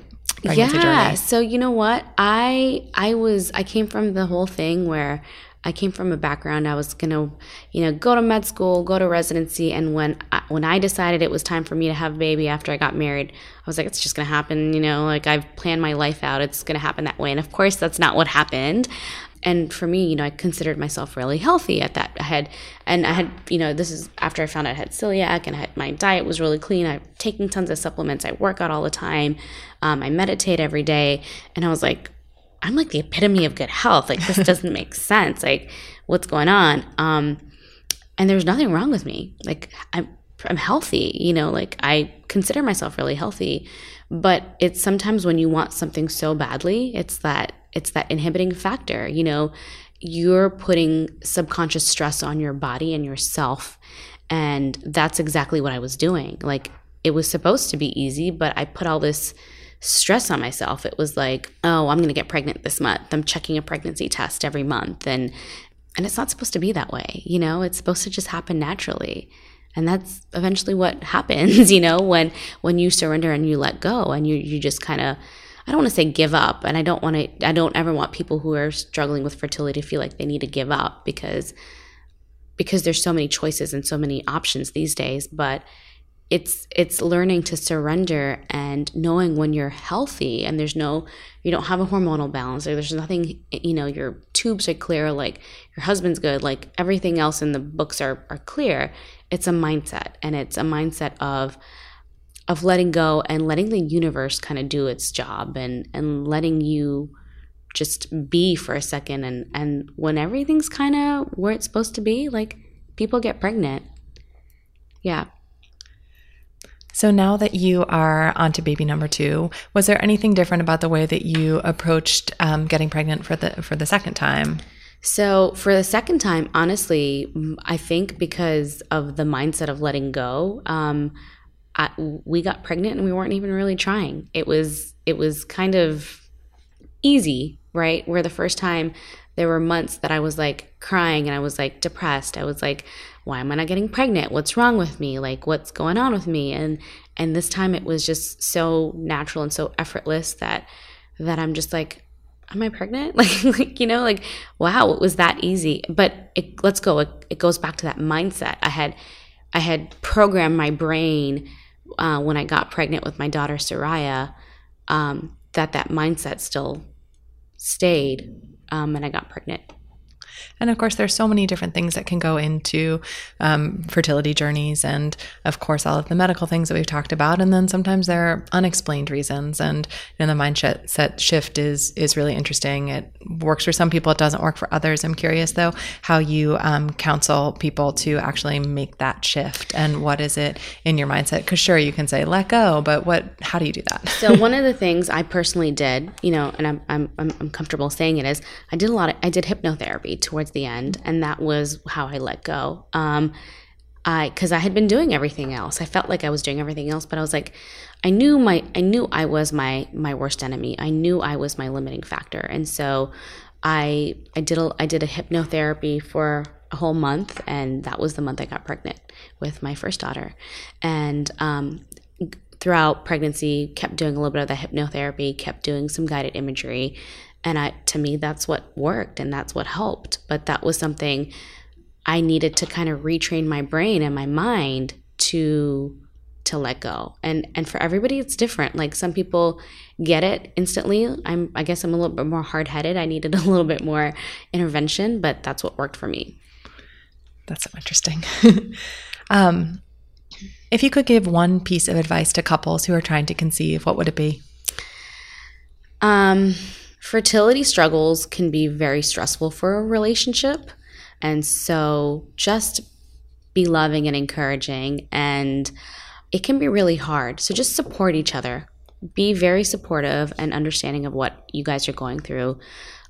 pregnancy journey. yeah. journey. So, you know what? I I was I came from the whole thing where I came from a background I was going to, you know, go to med school, go to residency and when I, when I decided it was time for me to have a baby after I got married, I was like it's just going to happen, you know, like I've planned my life out. It's going to happen that way. And of course, that's not what happened. And for me, you know, I considered myself really healthy at that. I had, and I had, you know, this is after I found out I had celiac and I had, my diet was really clean. I'm taking tons of supplements. I work out all the time. Um, I meditate every day. And I was like, I'm like the epitome of good health. Like this doesn't make sense. Like what's going on? Um, and there's nothing wrong with me. Like I'm I'm healthy, you know, like I consider myself really healthy, but it's sometimes when you want something so badly, it's that it's that inhibiting factor, you know, you're putting subconscious stress on your body and yourself. And that's exactly what I was doing. Like it was supposed to be easy, but I put all this stress on myself. It was like, oh, I'm going to get pregnant this month. I'm checking a pregnancy test every month and and it's not supposed to be that way, you know? It's supposed to just happen naturally. And that's eventually what happens, you know, when when you surrender and you let go and you you just kind of I don't want to say give up, and I don't want to I don't ever want people who are struggling with fertility to feel like they need to give up because because there's so many choices and so many options these days, but it's it's learning to surrender and knowing when you're healthy and there's no you don't have a hormonal balance or there's nothing you know your tubes are clear like your husband's good like everything else in the books are are clear. It's a mindset and it's a mindset of of letting go and letting the universe kind of do its job and and letting you just be for a second and and when everything's kind of where it's supposed to be like people get pregnant. Yeah so now that you are on to baby number two, was there anything different about the way that you approached um, getting pregnant for the for the second time? So for the second time, honestly, I think because of the mindset of letting go, um, I, we got pregnant and we weren't even really trying. It was it was kind of easy, right? Where the first time there were months that I was like crying and I was like depressed. I was like, why am I not getting pregnant? What's wrong with me? Like what's going on with me? And and this time it was just so natural and so effortless that that I'm just like am I pregnant? Like, like you know, like, wow, it was that easy. But it, let's go. It, it, goes back to that mindset. I had, I had programmed my brain uh, when I got pregnant with my daughter Soraya um, that that mindset still stayed, um, and I got pregnant. And of course, there's so many different things that can go into um, fertility journeys, and of course, all of the medical things that we've talked about. And then sometimes there are unexplained reasons, and you know, the mindset set shift is is really interesting. It works for some people, it doesn't work for others. I'm curious though how you um, counsel people to actually make that shift, and what is it in your mindset? Because sure, you can say let go, but what? How do you do that? so one of the things I personally did, you know, and I'm I'm I'm comfortable saying it is, I did a lot of I did hypnotherapy towards the end, and that was how I let go. Um, I because I had been doing everything else. I felt like I was doing everything else, but I was like, I knew my I knew I was my my worst enemy. I knew I was my limiting factor, and so I I did a I did a hypnotherapy for a whole month, and that was the month I got pregnant with my first daughter, and um, throughout pregnancy kept doing a little bit of the hypnotherapy, kept doing some guided imagery, and I to me that's what worked and that's what helped. But that was something I needed to kind of retrain my brain and my mind to to let go. And and for everybody it's different. Like some people get it instantly. I'm I guess I'm a little bit more hard-headed. I needed a little bit more intervention, but that's what worked for me. That's so interesting. um, if you could give one piece of advice to couples who are trying to conceive, what would it be? Um fertility struggles can be very stressful for a relationship. And so just be loving and encouraging. And it can be really hard. So just support each other. Be very supportive and understanding of what you guys are going through.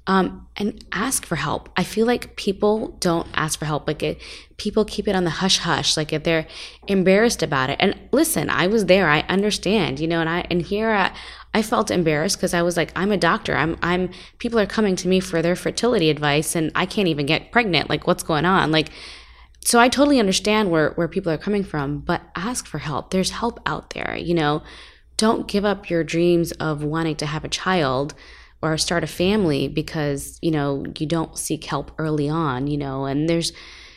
Um, and ask for help. I feel like people don't ask for help. Like it, people keep it on the hush hush. Like if they're embarrassed about it. And listen, I was there. I understand. You know. And I and here I, I felt embarrassed because I was like, I'm a doctor. I'm I'm people are coming to me for their fertility advice and I can't even get pregnant. Like what's going on? Like so I totally understand where where people are coming from, but ask for help. There's help out there, you know. Don't give up your dreams of wanting to have a child or start a family because, you know, you don't seek help early on, you know, and there's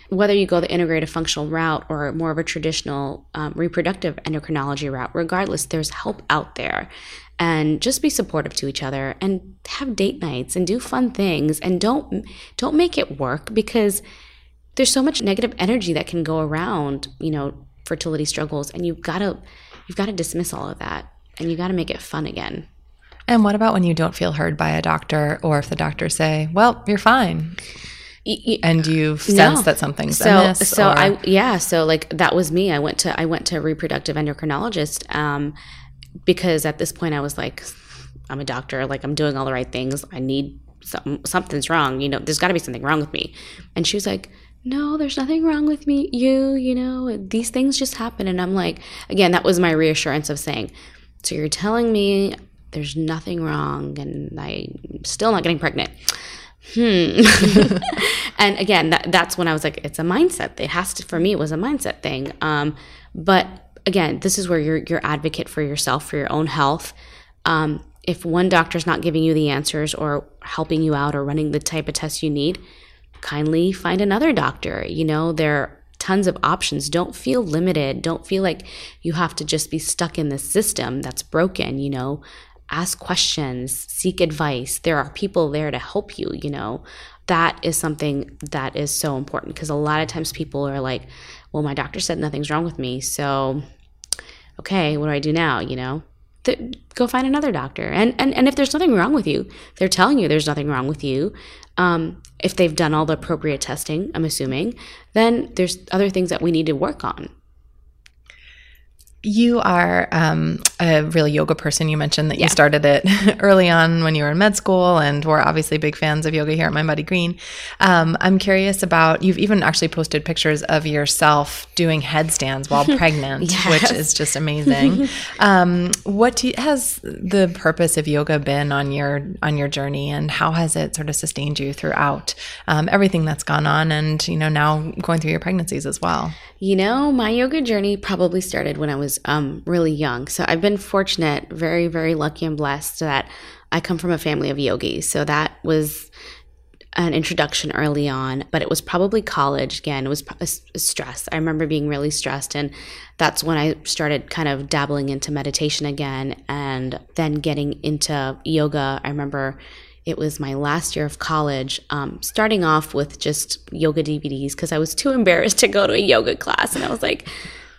whether you go the integrative functional route or more of a traditional um, reproductive endocrinology route, regardless, there's help out there and just be supportive to each other and have date nights and do fun things and don't don't make it work because there's so much negative energy that can go around you know fertility struggles and you've got to you've got to dismiss all of that and you got to make it fun again and what about when you don't feel heard by a doctor or if the doctors say well you're fine and you sense no. that something's so amiss, so or? i yeah so like that was me i went to i went to a reproductive endocrinologist um, because at this point I was like, I'm a doctor, like I'm doing all the right things. I need something, something's wrong. You know, there's got to be something wrong with me. And she was like, no, there's nothing wrong with me. You, you know, these things just happen. And I'm like, again, that was my reassurance of saying, so you're telling me there's nothing wrong and I'm still not getting pregnant. Hmm. and again, that, that's when I was like, it's a mindset. It has to, for me, it was a mindset thing. Um, but again, this is where you're you're advocate for yourself for your own health. Um, if one doctor's not giving you the answers or helping you out or running the type of tests you need, kindly find another doctor. You know, there are tons of options. Don't feel limited. Don't feel like you have to just be stuck in this system that's broken, you know. Ask questions, seek advice. There are people there to help you, you know. That is something that is so important because a lot of times people are like, well, my doctor said nothing's wrong with me. So, okay, what do I do now? You know, Th- go find another doctor. And, and, and if there's nothing wrong with you, they're telling you there's nothing wrong with you. Um, if they've done all the appropriate testing, I'm assuming, then there's other things that we need to work on. You are um, a real yoga person. You mentioned that yeah. you started it early on when you were in med school, and we're obviously big fans of yoga here at mindbodygreen. Um, I'm curious about you've even actually posted pictures of yourself doing headstands while pregnant, yes. which is just amazing. um, what you, has the purpose of yoga been on your on your journey, and how has it sort of sustained you throughout um, everything that's gone on, and you know now going through your pregnancies as well? You know, my yoga journey probably started when I was was um, really young. So I've been fortunate, very, very lucky and blessed that I come from a family of yogis. So that was an introduction early on, but it was probably college again. It was stress. I remember being really stressed, and that's when I started kind of dabbling into meditation again and then getting into yoga. I remember it was my last year of college, um, starting off with just yoga DVDs because I was too embarrassed to go to a yoga class. And I was like,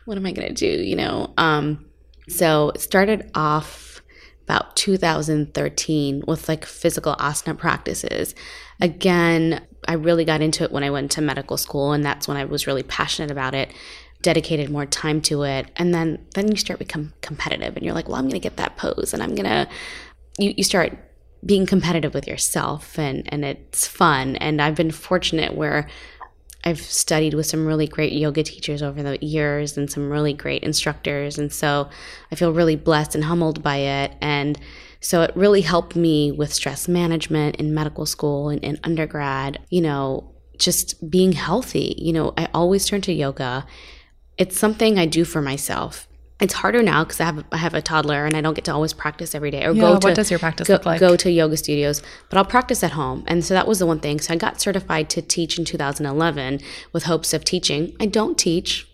what am I going to do? You know? Um, so it started off about 2013 with like physical asana practices. Again, I really got into it when I went to medical school, and that's when I was really passionate about it dedicated more time to it and then then you start become competitive and you're like well i'm to get that pose and i'm to you, you start being competitive with yourself and and it's fun and I've been fortunate where I've studied with some really great yoga teachers over the years and some really great instructors and so I feel really blessed and humbled by it. And so it really helped me with stress management in medical school and in undergrad you know just being healthy. You know I always turn to yoga. It's something I do for myself it's harder now because I have I have a toddler and I don't get to always practice every day or yeah, go to what does your practice go, look like? Go to yoga studios, but I'll practice at home. And so that was the one thing. So I got certified to teach in 2011 with hopes of teaching. I don't teach.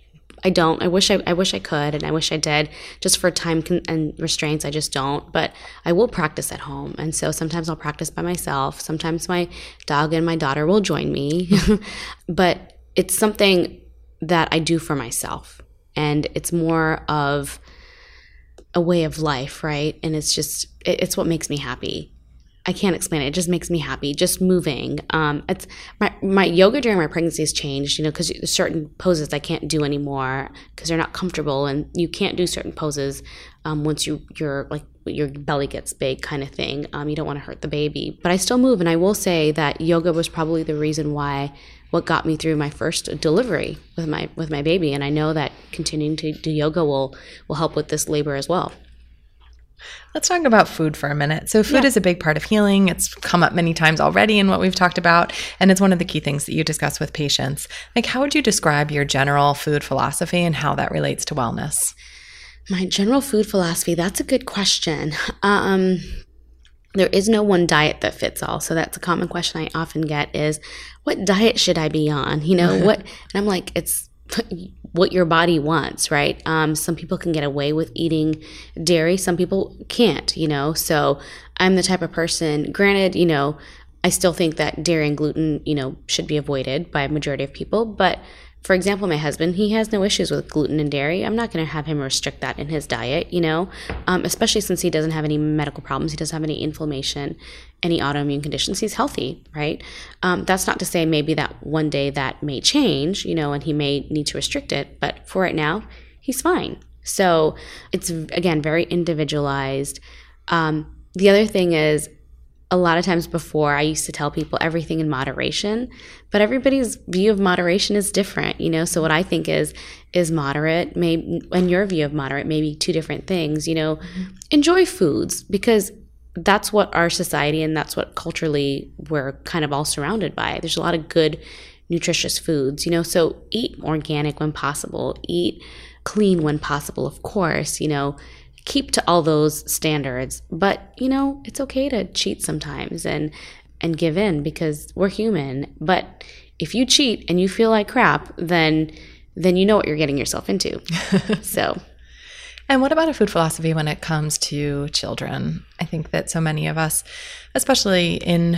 I don't. I wish I, I wish I could, and I wish I did. Just for time con- and restraints, I just don't. But I will practice at home, and so sometimes I'll practice by myself. Sometimes my dog and my daughter will join me, but it's something that I do for myself and it's more of a way of life, right? And it's just it's what makes me happy. I can't explain it. It just makes me happy. Just moving. Um, it's my my yoga during my pregnancy has changed. You know, because certain poses I can't do anymore because they're not comfortable, and you can't do certain poses um, once you you're like your belly gets big, kind of thing. Um, you don't want to hurt the baby, but I still move. And I will say that yoga was probably the reason why what got me through my first delivery with my with my baby and i know that continuing to do yoga will will help with this labor as well Let's talk about food for a minute. So, food yeah. is a big part of healing. It's come up many times already in what we've talked about, and it's one of the key things that you discuss with patients. Like, how would you describe your general food philosophy and how that relates to wellness? My general food philosophy, that's a good question. Um, there is no one diet that fits all. So that's a common question I often get is what diet should I be on? You know, what and I'm like it's what your body wants, right? Um, some people can get away with eating dairy, some people can't, you know. So I'm the type of person, granted, you know, I still think that dairy and gluten, you know, should be avoided by a majority of people, but for example, my husband, he has no issues with gluten and dairy. I'm not going to have him restrict that in his diet, you know, um, especially since he doesn't have any medical problems. He doesn't have any inflammation, any autoimmune conditions. He's healthy, right? Um, that's not to say maybe that one day that may change, you know, and he may need to restrict it. But for right now, he's fine. So it's, again, very individualized. Um, the other thing is, a lot of times before I used to tell people everything in moderation, but everybody's view of moderation is different, you know. So what I think is is moderate, maybe and your view of moderate may be two different things, you know. Mm-hmm. Enjoy foods because that's what our society and that's what culturally we're kind of all surrounded by. There's a lot of good nutritious foods, you know. So eat organic when possible, eat clean when possible, of course, you know keep to all those standards. But, you know, it's okay to cheat sometimes and and give in because we're human. But if you cheat and you feel like crap, then then you know what you're getting yourself into. so and what about a food philosophy when it comes to children? I think that so many of us, especially in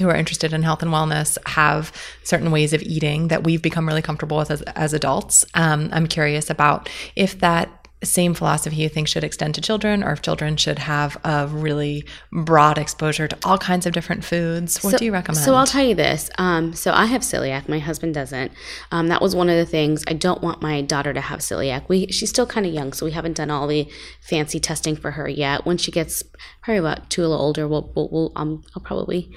who are interested in health and wellness, have certain ways of eating that we've become really comfortable with as, as adults. Um, I'm curious about if that same philosophy you think should extend to children, or if children should have a really broad exposure to all kinds of different foods? What so, do you recommend? So I'll tell you this. Um, so I have celiac. My husband doesn't. Um, that was one of the things. I don't want my daughter to have celiac. We she's still kind of young, so we haven't done all the fancy testing for her yet. When she gets probably about two a little older, we'll, we'll, we'll um, I'll probably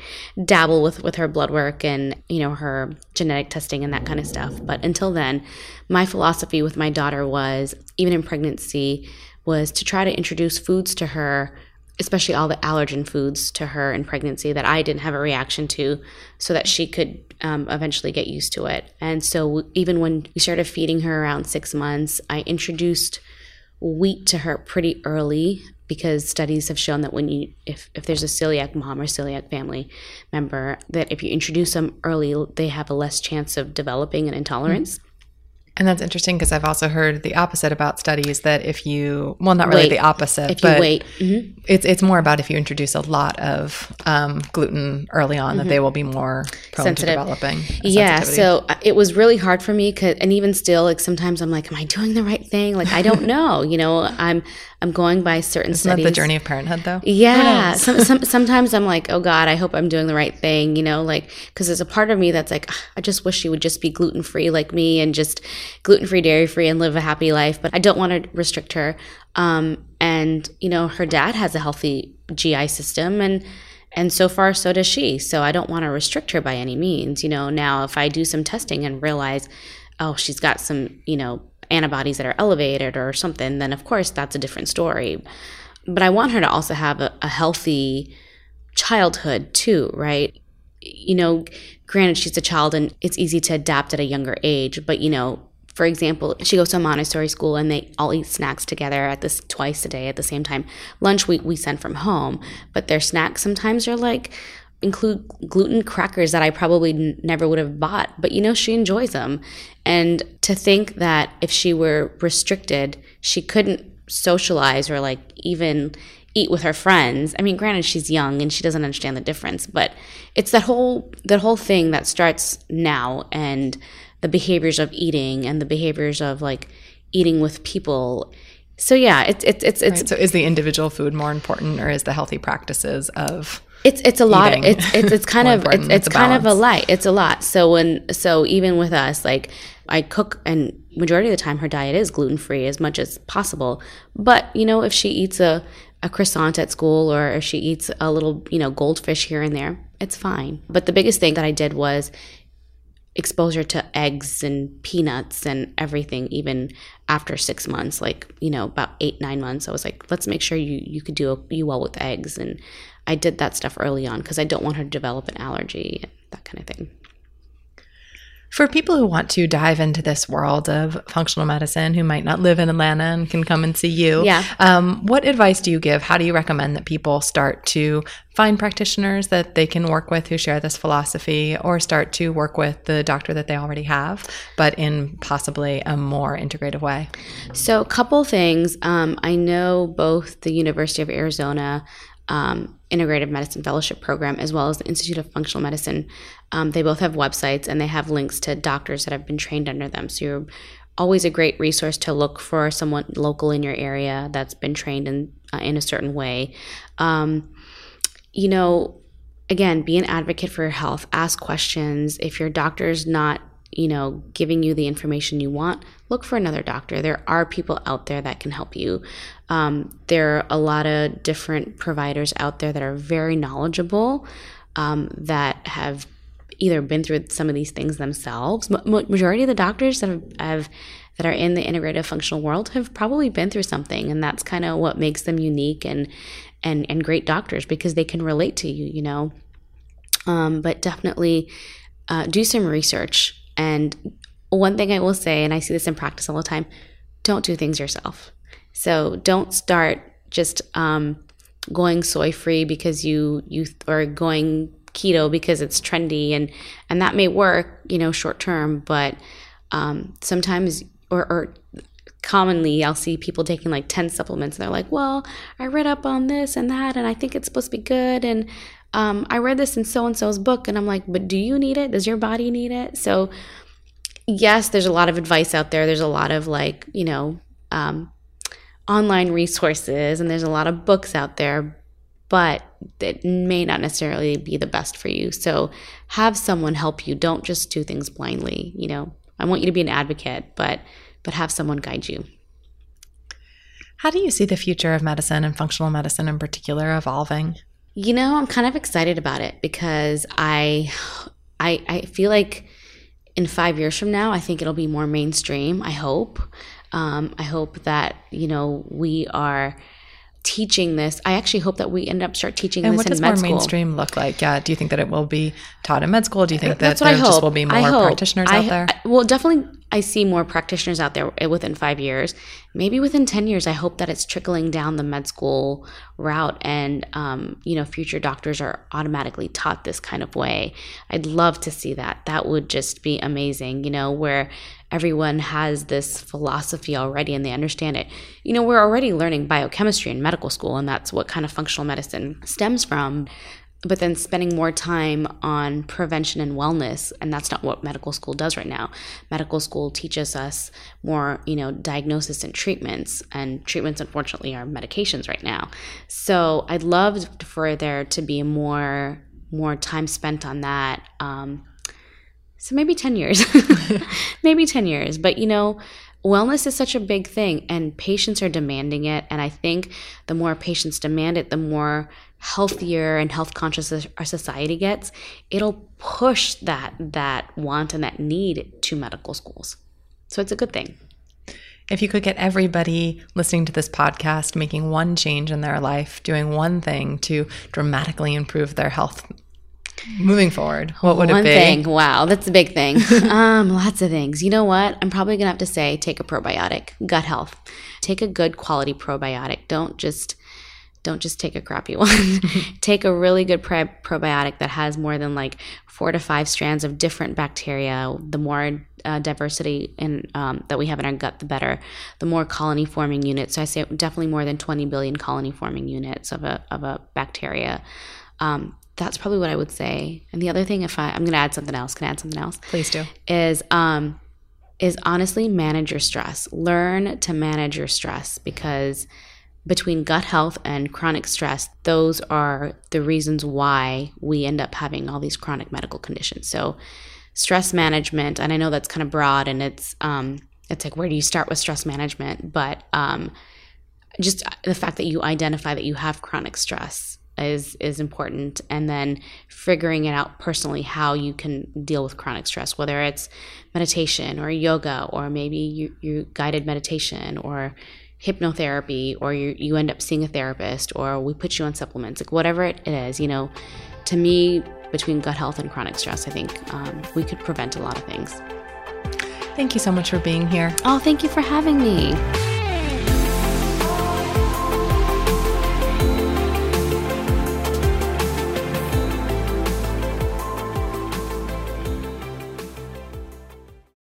dabble with with her blood work and you know her genetic testing and that kind of stuff. But until then, my philosophy with my daughter was even in pregnancy was to try to introduce foods to her especially all the allergen foods to her in pregnancy that I didn't have a reaction to so that she could um, eventually get used to it. And so even when we started feeding her around six months, I introduced wheat to her pretty early because studies have shown that when you if, if there's a celiac mom or celiac family member that if you introduce them early they have a less chance of developing an intolerance and that's interesting because I've also heard the opposite about studies that if you, well, not really Wait. the opposite, if you but wait Mhm. it's it's more about if you introduce a lot of um, gluten early on that they will be more prone Mm-hmm. Sensitive. to developing. yeah so uh, it was really hard for me 'cause- and even still like sometimes i'm like am i doing the right thing like i don't know you know i'm i'm going by certain isn't that the journey of parenthood though? Yeah. some, some, sometimes I'm like, oh God, I hope I'm doing the right thing, you know, like, because there's a part of me that's like, "Ah, I just wish she would just be gluten free like me and just gluten free, dairy free and live a happy life. But I don't want to restrict her. Um, and, you know, her dad has a healthy GI system and, and so far, so does she. So I don't want to restrict her by any means. You know, now if I do some testing and realize, oh, she's got some, you know, antibodies that are elevated or something, then of course that's a different story but I want her to also have a, a healthy childhood too, right? You know, granted, she's a child and it's easy to adapt at a younger age, but you know, for example, she goes to a Montessori school and they all eat snacks together at this twice a day at the same time. Lunch we, we send from home, but their snacks sometimes are like include gluten crackers that I probably n- never would have bought, but you know, she enjoys them. And to think that if she were restricted, she couldn't socialize or like even eat with her friends. I mean, granted she's young and she doesn't understand the difference, but it's that whole that whole thing that starts now and the behaviors of eating and the behaviors of like eating with people. So yeah, it's it's it's it's Right, So is the individual food more important or is the healthy practices of it's it's a lot. It's it's it's kind of it's, it's kind of a light. It's a lot. So when so even with us, like I cook and majority of the time her diet is gluten free as much as possible. But you know, if she eats a a croissant at school or if she eats a little you know goldfish here and there, it's fine. But the biggest thing that I did was exposure to eggs and peanuts and everything even after six months like you know about eight nine months i was like let's make sure you you could do you well with eggs. And i did that stuff early on because i don't want her to develop an allergy and that kind of thing For people who want to dive into this world of functional medicine, who might not live in Atlanta and can come and see you, Yeah. um, what advice do you give? How do you recommend that people start to find practitioners that they can work with who share this philosophy, or start to work with the doctor that they already have, but in possibly a more integrative way? So, a couple things. Um, I know both the University of Arizona um, Integrative Medicine Fellowship Program as well as the Institute of Functional Medicine. Um, they both have websites and they have links to doctors that have been trained under them. So, you're always a great resource to look for someone local in your area that's been trained in uh, in a certain way. Um, you know, again, be an advocate for your health. Ask questions. If your doctor's not, you know, giving you the information you want, look for another doctor. There are people out there that can help you. Um, there are a lot of different providers out there that are very knowledgeable, um, that have either been through some of these things themselves. Ma- ma- majority of the doctors that have, that are in the integrative functional world have probably been through something, and that's kind of what makes them unique and and and great doctors because they can relate to you. You know, um, but definitely uh, do some research. And one thing I will say, and I see this in practice all the time, don't do things yourself. So don't start just um, going soy free because you you or going keto because it's trendy and and that may work, you know, short term, but um, sometimes or, or commonly I'll see people taking like 10 supplements and they're like, well, I read up on this and that and I think it's supposed to be good and um, I read this in so and so's book and I'm like, but do you need it? Does your body need it? So yes, there's a lot of advice out there. There's a lot of like, you know, um, online resources and there's a lot of books out there, but it may not necessarily be the best for you. So have someone help you. Don't just do things blindly. You know, I want you to be an advocate, but but have someone guide you. How do you see the future of medicine and functional medicine in particular evolving? You know, I'm kind of excited about it because I I I feel like in 5 years from now, I think it'll be more mainstream, I hope. Um, I hope that, you know, we are teaching this. I actually hope that we end up start teaching And this what in does more mainstream look like? Yeah. Do you think that it will be taught in med school? Do you think that what there just will be more practitioners I- out there? I- well, definitely I see more practitioners out there within five years. Maybe within 10 years, I hope that it's trickling down the med school route and, um, you know, future doctors are automatically taught this kind of way. I'd love to see that. That would just be amazing, you know, where everyone has this philosophy already and they understand it. You know, we're already learning biochemistry in medical school, and that's what kind of functional medicine stems from. But then spending more time on prevention and wellness and that's not what medical school does right now. Medical school teaches us more you know diagnosis and treatments and treatments unfortunately are medications right now. So i'd love for there to be more more time spent on that um, so maybe 10 years maybe 10 years but you know wellness is such a big thing and patients are demanding it and i think the more patients demand it the more healthier and health conscious our society gets, it'll push that that want and that need to medical schools. So it's a good thing. If you could get everybody listening to this podcast making one change in their life, doing one thing to dramatically improve their health moving forward, what would one it be? thing. Wow, that's a big thing. um, lots of things. You know what? I'm probably gonna have to say take a probiotic, gut health. Take a good quality probiotic. Don't just don't just take a crappy one. take a really good pre- probiotic that has more than like four to five strands of different bacteria. The more uh, diversity in um, that we have in our gut, the better. The more colony forming units. So I say definitely more than 20 billion colony forming units of a of a bacteria. Um, that's probably what I would say. And the other thing, if I, I'm going to add something else, can I add something else? Please do. Is um, is honestly manage your stress. Learn to manage your stress because between gut health and chronic stress, those are the reasons why we end up having all these chronic medical conditions. So, stress management, and I know that's kind of broad, and it's um, it's like where do you start with stress management? But um, just the fact that you identify that you have chronic stress is is important, and then figuring it out personally how you can deal with chronic stress, whether it's meditation or yoga, or maybe you, you guided meditation or hypnotherapy or you, you end up seeing a therapist or we put you on supplements, like whatever it is, you know, to me, between gut health and chronic stress, I think um, we could prevent a lot of things. Thank you so much for being here. Oh, thank you for having me.